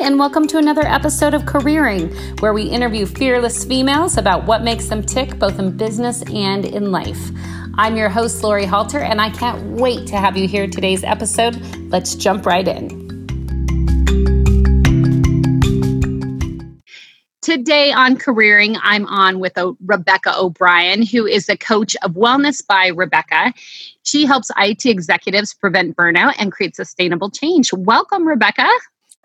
and welcome to another episode of Careering, where we interview fearless females about what makes them tick both in business and in life. I'm your host, Lori Halter, and I can't wait to have you hear today's episode. Let's jump right in. Today on Careering, I'm on with a Rebecca O'Brien, who is the coach of Wellness by Rebecca. She helps IT executives prevent burnout and create sustainable change. Welcome, Rebecca.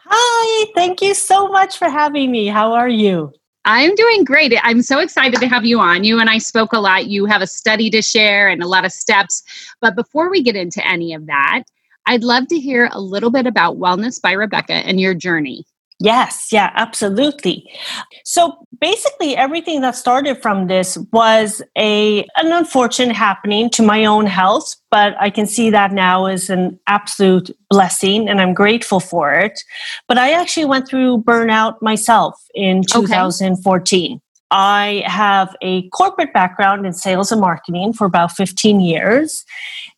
Hi, thank you so much for having me. How are you? I'm doing great. I'm so excited to have you on. You and I spoke a lot. You have a study to share and a lot of steps. But before we get into any of that, I'd love to hear a little bit about Wellness by Rebecca and your journey. Yes, yeah, absolutely. So basically everything that started from this was a an unfortunate happening to my own health, but I can see that now as an absolute blessing and I'm grateful for it. But I actually went through burnout myself in 2014. Okay. I have a corporate background in sales and marketing for about 15 years.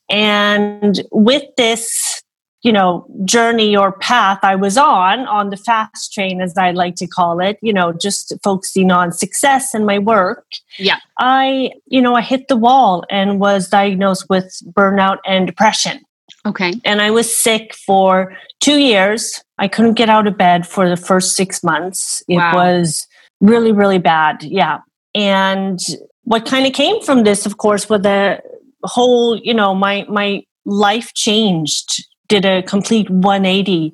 And with this you know journey or path i was on on the fast train as i like to call it you know just focusing on success and my work. Yeah. I you know i hit the wall and was diagnosed with burnout and depression. Okay. And i was sick for two years. I couldn't get out of bed for the first six months. It wow. was really really bad. Yeah. And what kind of came from this of course was the whole you know my my life changed did a complete 180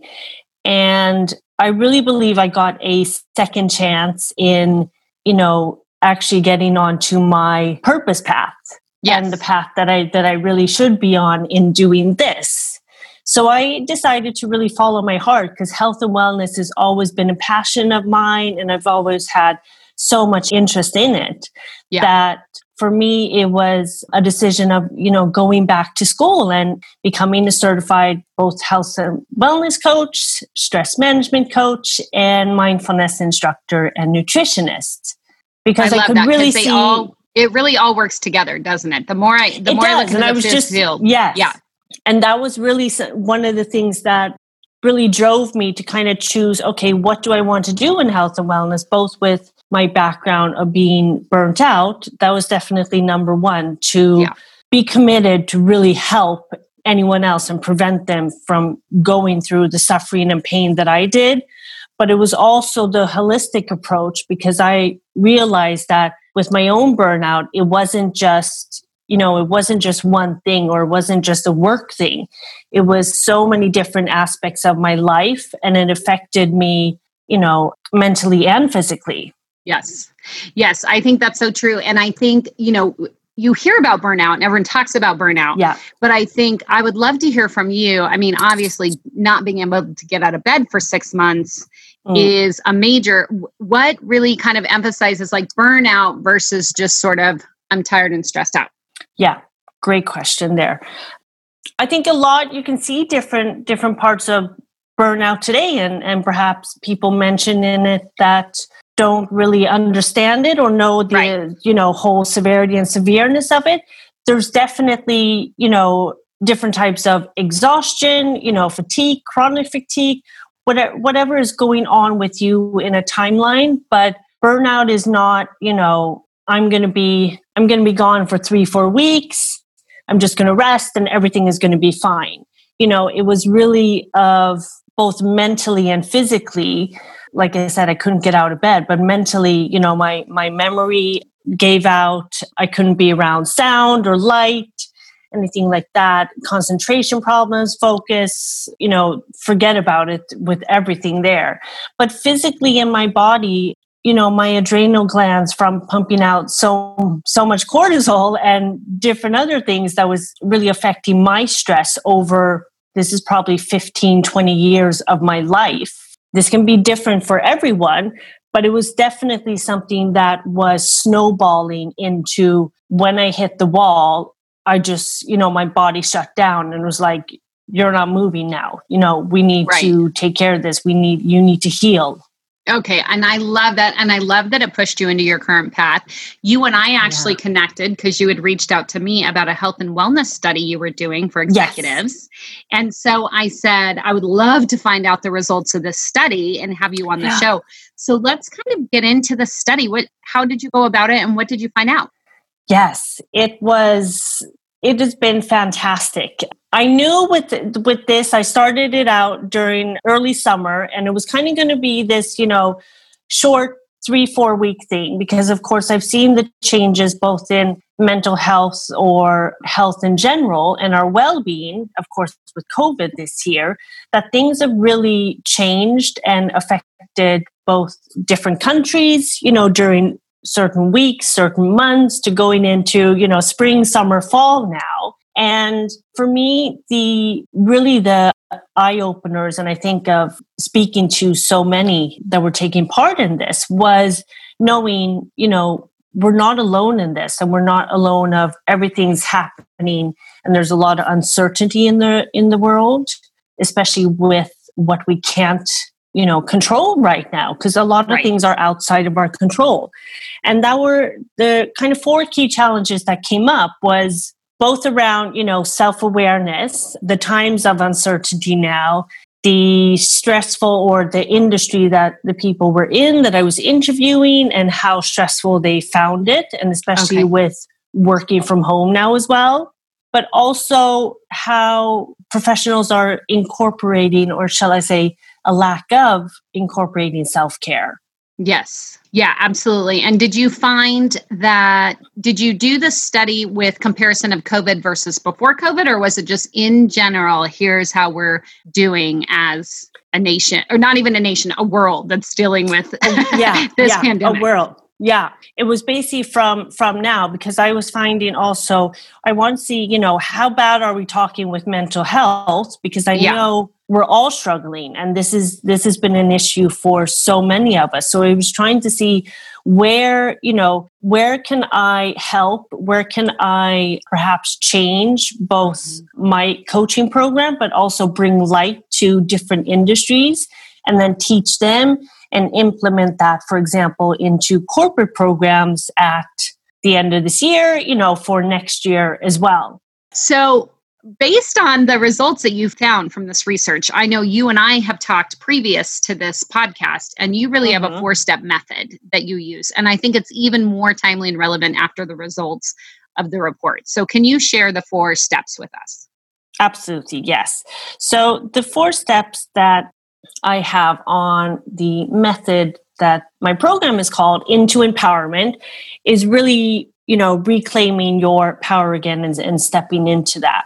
and i really believe i got a second chance in you know actually getting onto my purpose path yes. and the path that i that i really should be on in doing this so i decided to really follow my heart because health and wellness has always been a passion of mine and i've always had so much interest in it yeah. that for me it was a decision of you know going back to school and becoming a certified both health and wellness coach stress management coach and mindfulness instructor and nutritionist because i, I could that, really see all, it really all works together doesn't it the more i the more does, i look and i was just field, yes. yeah and that was really one of the things that really drove me to kind of choose okay what do i want to do in health and wellness both with my background of being burnt out, that was definitely number one to yeah. be committed to really help anyone else and prevent them from going through the suffering and pain that I did. But it was also the holistic approach because I realized that with my own burnout, it wasn't just, you know, it wasn't just one thing or it wasn't just a work thing. It was so many different aspects of my life and it affected me, you know, mentally and physically. Yes. Yes. I think that's so true. And I think, you know, you hear about burnout and everyone talks about burnout. Yeah. But I think I would love to hear from you. I mean, obviously, not being able to get out of bed for six months mm. is a major. What really kind of emphasizes like burnout versus just sort of, I'm tired and stressed out? Yeah. Great question there. I think a lot you can see different different parts of burnout today and and perhaps people mention in it that don't really understand it or know the right. you know whole severity and severeness of it there's definitely you know different types of exhaustion you know fatigue chronic fatigue whatever whatever is going on with you in a timeline. But burnout is not you know i'm going to be i'm going to be gone for 3 4 weeks. I'm just going to rest and everything is going to be fine. You know it was really of both mentally and physically like I said, I couldn't get out of bed, but mentally, you know, my my memory gave out. I couldn't be around sound or light, anything like that. Concentration problems, focus, you know, forget about it with everything there. But physically in my body, you know, my adrenal glands from pumping out so so much cortisol and different other things that was really affecting my stress over this is probably 15 20 years of my life this can be different for everyone, but it was definitely something that was snowballing into when I hit the wall. I just, you know, my body shut down and was like, you're not moving now. You know, we need right. to take care of this. We need, you need to heal. Okay, and I love that. And I love that it pushed you into your current path. You and I actually yeah. connected because you had reached out to me about a health and wellness study you were doing for executives. Yes. And so I said, I would love to find out the results of this study and have you on the yeah. show. So let's kind of get into the study. What how did you go about it and what did you find out? Yes, it was it has been fantastic. I knew with with this, I started it out during early summer, and it was kind of going to be this, you know, short three four week thing because, of course, I've seen the changes both in mental health or health in general and our well being. Of course, with COVID this year, that things have really changed and affected both different countries. You know, during certain weeks, certain months to going into, you know, spring, summer, fall now. And for me, the really the eye openers, and I think of speaking to so many that were taking part in this was knowing, you know, we're not alone in this and we're not alone of everything's happening and there's a lot of uncertainty in the in the world especially with what we can't you know control right now because a lot of right. things are outside of our control and that were the kind of four key challenges that came up was both around you know self-awareness the times of uncertainty now the stressful or the industry that the people were in that i was interviewing and how stressful they found it and especially okay. with working from home now as well but also how professionals are incorporating or shall i say a lack of incorporating self care. Yes. Yeah, absolutely. And did you find that, did you do the study with comparison of COVID versus before COVID, or was it just in general, here's how we're doing as a nation, or not even a nation, a world that's dealing with oh, yeah, this yeah, pandemic? A world. Yeah, it was basically from from now because I was finding also I want to see you know how bad are we talking with mental health because I yeah. know we're all struggling and this is this has been an issue for so many of us so i was trying to see where you know where can i help where can i perhaps change both mm-hmm. my coaching program but also bring light to different industries and then teach them and implement that for example into corporate programs at the end of this year you know for next year as well so based on the results that you've found from this research, I know you and I have talked previous to this podcast, and you really have a mm-hmm. four step method that you use. And I think it's even more timely and relevant after the results of the report. So, can you share the four steps with us? Absolutely, yes. So, the four steps that I have on the method that my program is called Into Empowerment is really, you know, reclaiming your power again and, and stepping into that.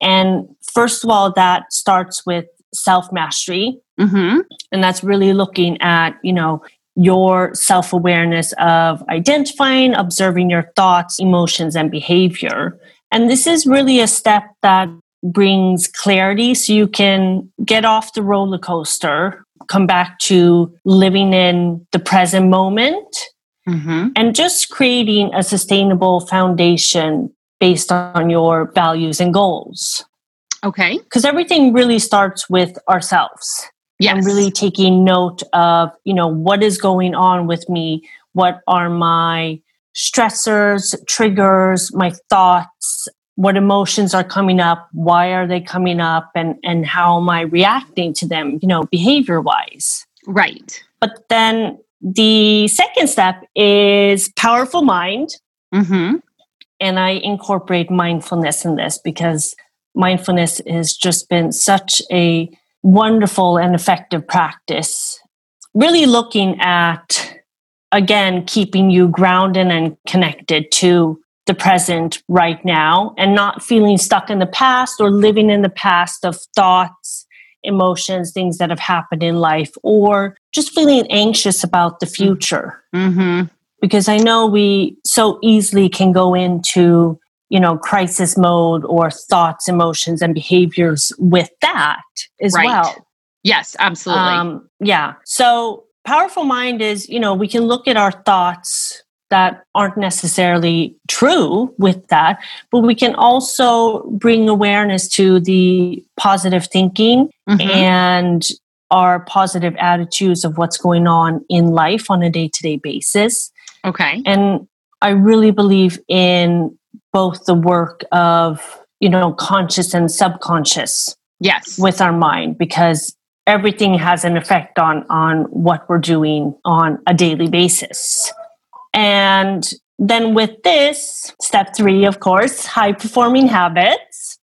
And first of all, that starts with self mastery. Mm-hmm. And that's really looking at, you know, your self awareness of identifying, observing your thoughts, emotions, and behavior. And this is really a step that brings clarity so you can get off the roller coaster, come back to living in the present moment, mm-hmm. and just creating a sustainable foundation based on your values and goals. Okay. Because everything really starts with ourselves. Yes. And really taking note of, you know, what is going on with me? What are my stressors, triggers, my thoughts? What emotions are coming up? Why are they coming up? And, and how am I reacting to them, you know, behavior wise? Right. But then the second step is powerful mind. Mm-hmm and I incorporate mindfulness in this because mindfulness has just been such a wonderful and effective practice. Really looking at, again, keeping you grounded and connected to the present right now and not feeling stuck in the past or living in the past of thoughts, emotions, things that have happened in life, or just feeling anxious about the future. Mm-hmm because I know we so easily can go into, you know, crisis mode or thoughts, emotions, and behaviors with that as right. well. Yes, absolutely. Um, yeah. So, powerful mind is, you know, we can look at our thoughts that aren't necessarily true with that, but we can also bring awareness to the positive thinking mm-hmm. and our positive attitudes of what's going on in life on a day to day basis. Okay. And I really believe in both the work of, you know, conscious and subconscious. Yes. With our mind, because everything has an effect on on what we're doing on a daily basis. And then with this, step three, of course, high performing habits.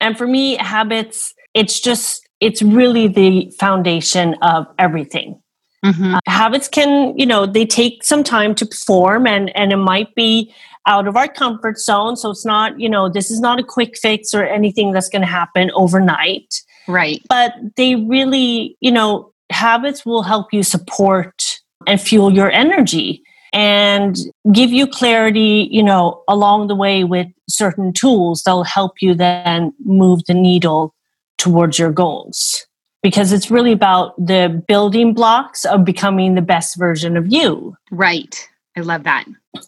And for me, habits, it's just, it's really the foundation of everything. Mm-hmm. Uh, habits can, you know, they take some time to perform and, and it might be out of our comfort zone. So it's not, you know, this is not a quick fix or anything that's going to happen overnight. Right. But they really, you know, habits will help you support and fuel your energy and give you clarity, you know, along the way with certain tools that'll help you then move the needle towards your goals. Because it's really about the building blocks of becoming the best version of you. Right. I love that.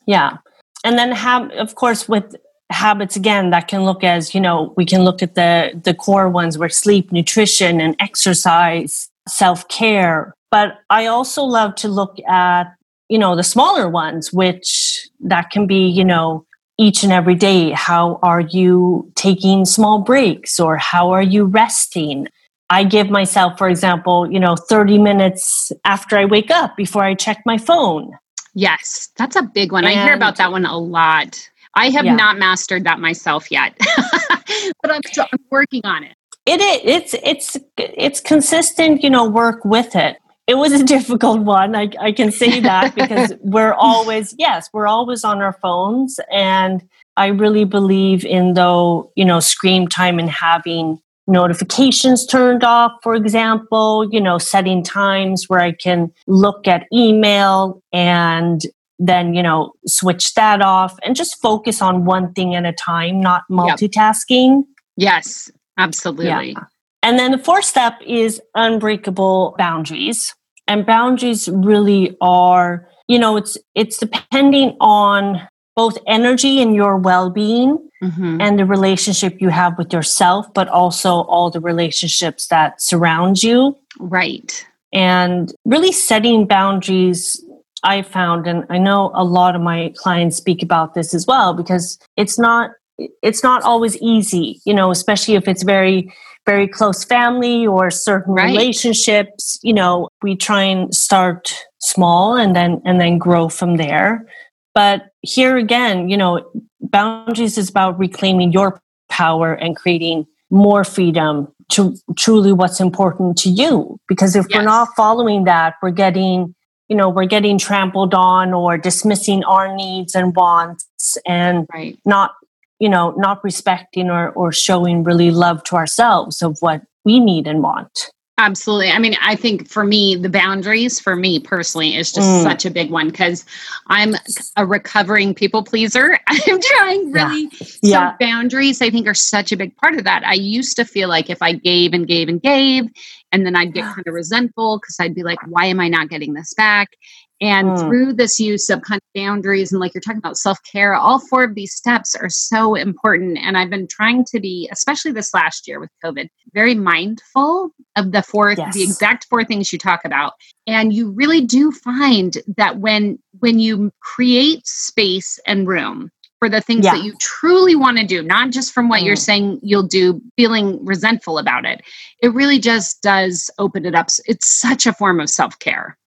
Yeah. And then have of course with habits again that can look as, you know, we can look at the the core ones where sleep, nutrition and exercise, self-care. But I also love to look at you know the smaller ones which that can be you know each and every day. How are you taking small breaks or how are you resting? I give myself for example you know 30 minutes after i wake up before i check my phone. Yes that's a big one. And, i hear about that one a lot. I have yeah. not mastered that myself yet but I'm, I'm working on it. It is it's it's it's consistent you know work with it it was a difficult one. I, I can say that because we're always, yes, we're always on our phones. And I really believe in though, you know, screen time and having notifications turned off, for example, you know, setting times where I can look at email and then, you know, switch that off and just focus on one thing at a time, not multitasking. Yep. Yes, absolutely. Yeah. And then the fourth step is unbreakable boundaries. And boundaries really are, you know, it's it's depending on both energy and your well-being mm-hmm. and the relationship you have with yourself, but also all the relationships that surround you. Right. And really setting boundaries I found, and I know a lot of my clients speak about this as well, because it's not it's not always easy, you know, especially if it's very very close family or certain right. relationships you know we try and start small and then and then grow from there but here again you know boundaries is about reclaiming your power and creating more freedom to truly what's important to you because if yes. we're not following that we're getting you know we're getting trampled on or dismissing our needs and wants and right. not you know, not respecting or, or showing really love to ourselves of what we need and want. Absolutely. I mean, I think for me, the boundaries for me personally is just mm. such a big one because I'm a recovering people pleaser. I'm trying really. Yeah. So yeah. boundaries, I think, are such a big part of that. I used to feel like if I gave and gave and gave, and then I'd get kind of resentful because I'd be like, why am I not getting this back? And mm. through this use of kind of boundaries and like you're talking about self care, all four of these steps are so important. And I've been trying to be, especially this last year with COVID, very mindful of the four, yes. the exact four things you talk about. And you really do find that when when you create space and room for the things yeah. that you truly want to do, not just from what mm. you're saying you'll do, feeling resentful about it. It really just does open it up. It's such a form of self care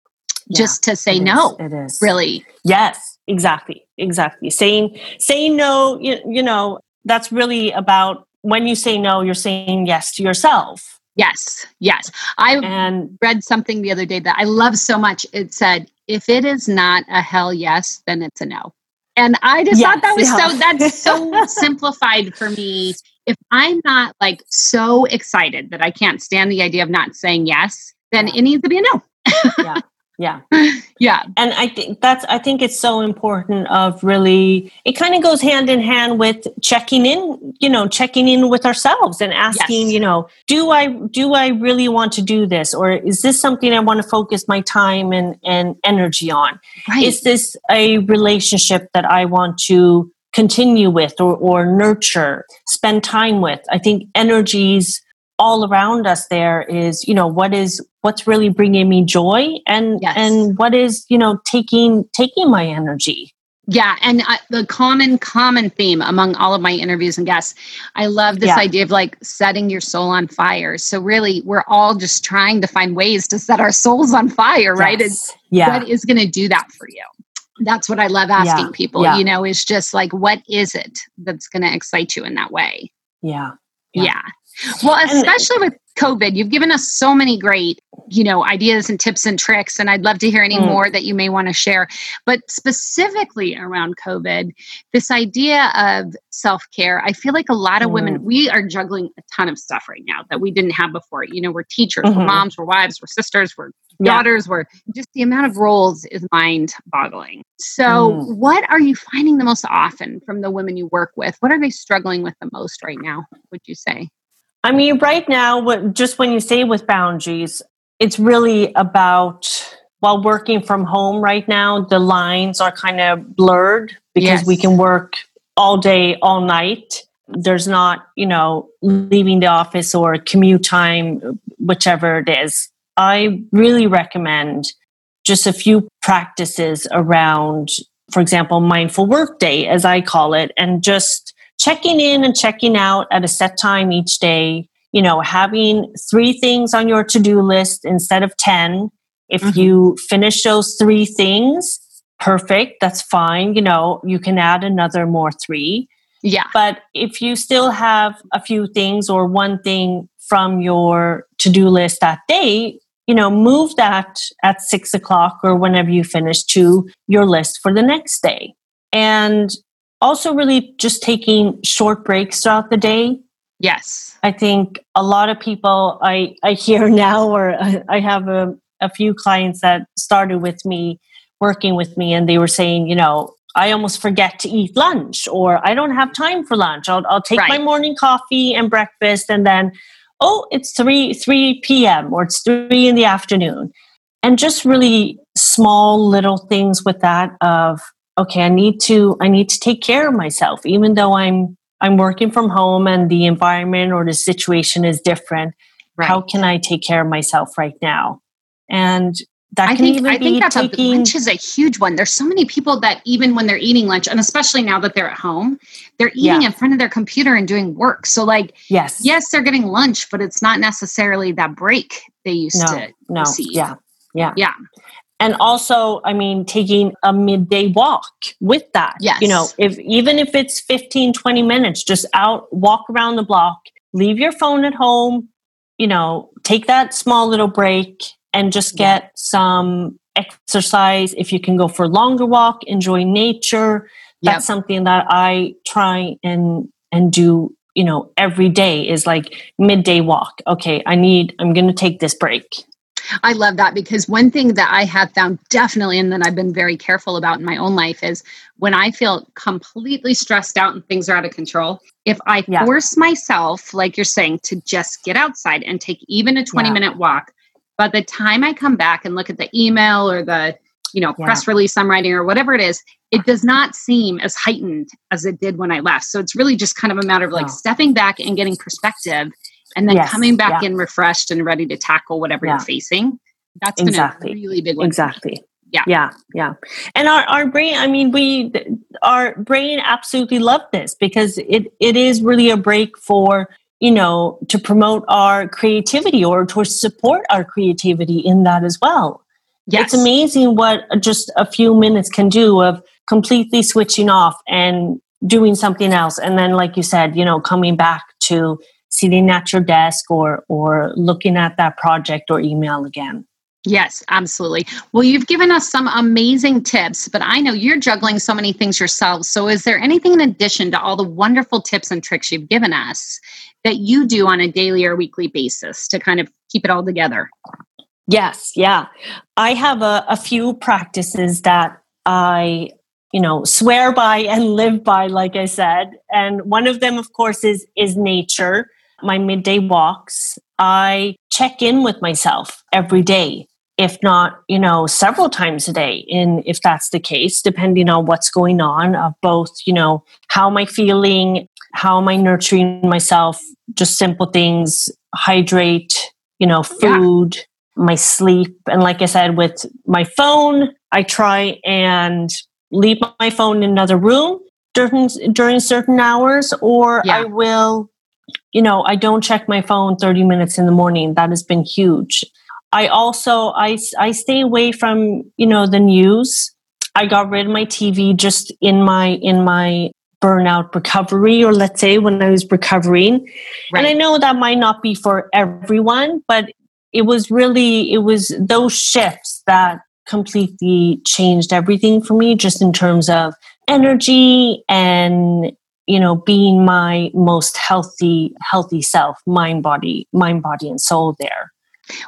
just to say it no. Is, it is really yes, exactly, exactly. Saying saying no, you, you know, that's really about when you say no, you're saying yes to yourself. Yes, yes. I and read something the other day that I love so much. It said, "If it is not a hell yes, then it's a no." And I just yes, thought that was yeah. so that's so simplified for me. If I'm not like so excited that I can't stand the idea of not saying yes, then yeah. it needs to be a no. yeah yeah. Yeah. And i think that's i think it's so important of really it kind of goes hand in hand with checking in you know checking in with ourselves and asking yes. you know do i do i really want to do this? Or is this something i want to focus my time and and energy on? Right. is this a relationship that i want to continue with or, or nurture spend time with? I think energies all around us there is you know what is what's really bringing me joy and Yes. and what is you know taking taking my energy Yeah, and uh, the common common theme among all of my interviews and guests, I love this Yeah. idea of like setting your soul on fire. So really, we're all just trying to find ways to set our souls on fire, right? It's yeah what is going to do that for you. That's what I love asking Yeah, people. You know, is just like, what is it that's going to excite you in that way? yeah Yeah. Yeah. Well, And- especially with COVID, you've given us so many great, you know, ideas and tips and tricks. And I'd love to hear any Mm. more that you may want to share. But specifically around COVID, this idea of self care, I feel like a lot of women, we are juggling a ton of stuff right now that we didn't have before. You know, we're teachers, we're Mhm. moms, we're wives, we're sisters, we're daughters, we're just the amount of roles is mind boggling. So, Mm. what are you finding the most often from the women you work with? What are they struggling with the most right now, would you say? I mean, right now, what, just when you say with boundaries, it's really about while working from home right now, the lines are kind of blurred because we can work all day, all night. There's not, you know, leaving the office or commute time, whichever it is. I really recommend just a few practices around, for example, mindful work day, as I call it, and just checking in and checking out at a set time each day. You know, having three things on your to do list instead of 10. If Mhm. you finish those three things, perfect, that's fine. You know, you can add another more three. Yeah. But if you still have a few things or one thing from your to do list that day, you know, move that at six o'clock or whenever you finish to your list for the next day. And also, really just taking short breaks throughout the day. Yes. I think a lot of people I, I hear now, or I, have a, a few clients that started with me, working with me, and they were saying, you know, I almost forget to eat lunch, or I don't have time for lunch. I'll, I'll take my morning coffee and breakfast, and then, oh, it's 3, 3 p.m., or it's 3 in the afternoon. And just really small little things with that of, okay, I need to, I need to take care of myself, even though I'm I'm working from home and the environment or the situation is different. Right. How can I take care of myself right now? And that I can think even I be think that's a, lunch is a huge one. There's so many people that even when they're eating lunch, and especially now that they're at home, they're eating Yeah. in front of their computer and doing work. So like, yes, yes, they're getting lunch, but it's not necessarily that break they used no, to no, receive. yeah, yeah, Yeah. And also, I mean, taking a midday walk with that. Yes. You know, if even if it's 15, 20 minutes, just out, walk around the block, leave your phone at home, you know, take that small little break and just Yeah. get some exercise. If you can go for a longer walk, enjoy nature. Yep. That's something that I try and and do, you know, every day is like midday walk. Okay, I need I'm going to take this break. I love that because one thing that I have found definitely, and that I've been very careful about in my own life is when I feel completely stressed out and things are out of control, if I Yeah. force myself, like you're saying, to just get outside and take even a 20 Yeah. minute walk, by the time I come back and look at the email or the you know Yeah. press release I'm writing or whatever it is, it does not seem as heightened as it did when I left. So it's really just kind of a matter of like No. stepping back and getting perspective and then Yes, coming back yeah. in refreshed and ready to tackle whatever Yeah. you're facing. That's been Exactly. a really big one. Exactly. Yeah. Yeah. Yeah. And our, our brain, I mean, we, our brain absolutely love this because it, it is really a break for, you know, to promote our creativity or to support our creativity in that as well. Yes. It's amazing what just a few minutes can do of completely switching off and doing something else. And then, like you said, you know, coming back to sitting at your desk or, or looking at that project or email again. Yes, absolutely. Well, you've given us some amazing tips, but I know you're juggling so many things yourself. So, is there anything in addition to all the wonderful tips and tricks you've given us that you do on a daily or weekly basis to kind of keep it all together? Yes, yeah. I have a, a few practices that I, you know, swear by and live by, like I said. And one of them, of course, is is nature. My midday walks. I check in with myself every day, if not, you know, several times a day. In if that's the case, depending on what's going on, of both, you know, how am I feeling, how am I nurturing myself, just simple things, hydrate, you know, Yeah. food my sleep. And like I said, with my phone, I try and leave my phone in another room during during certain hours, or yeah. I will, you know, I don't check my phone 30 minutes in the morning. That has been huge. I also I I stay away from, you know, the news. I got rid of my TV just in my in my burnout recovery or let's say when I was recovering. Right. And I know that might not be for everyone, but it was really it was those shifts that completely changed everything for me just in terms of energy and you know being my most healthy healthy self mind body mind body and soul there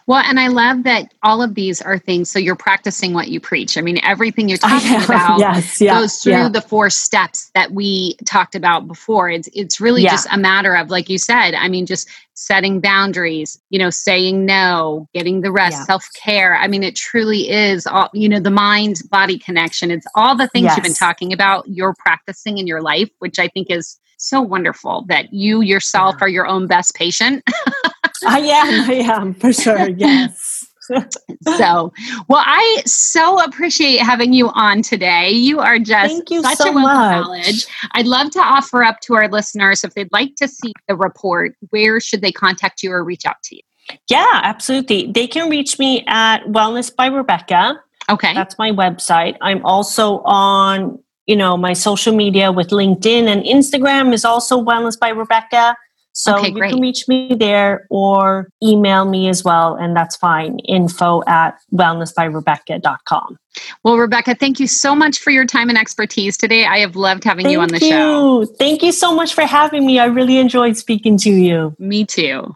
well, and I love that all of these are things. So you're practicing what you preach. I mean, everything you're talking about yes, yeah, goes through yeah. the four steps that we talked about before. It's it's really just a matter of, like you said, I mean, just setting boundaries. You know, saying no, getting the rest, self care. I mean, it truly is all. You know, the mind body connection. It's all the things yes. you've been talking about. You're practicing in your life, which I think is so wonderful that you yourself are your own best patient. I am. I am for sure. Yes. so, well, I so appreciate having you on today. You are just Thank you such so a wealth much. of knowledge. I'd love to offer up to our listeners if they'd like to see the report, where should they contact you or reach out to you? Yeah, absolutely. They can reach me at Wellness by Rebecca. Okay. That's my website. I'm also on, you know, my social media with LinkedIn and Instagram is also Wellness by Rebecca. So okay, you great. can reach me there or email me as well, and that's fine. Info at wellnessbyrebecca.com. Well, Rebecca, thank you so much for your time and expertise today. I have loved having thank you on the you. show. Thank you so much for having me. I really enjoyed speaking to you. Me too.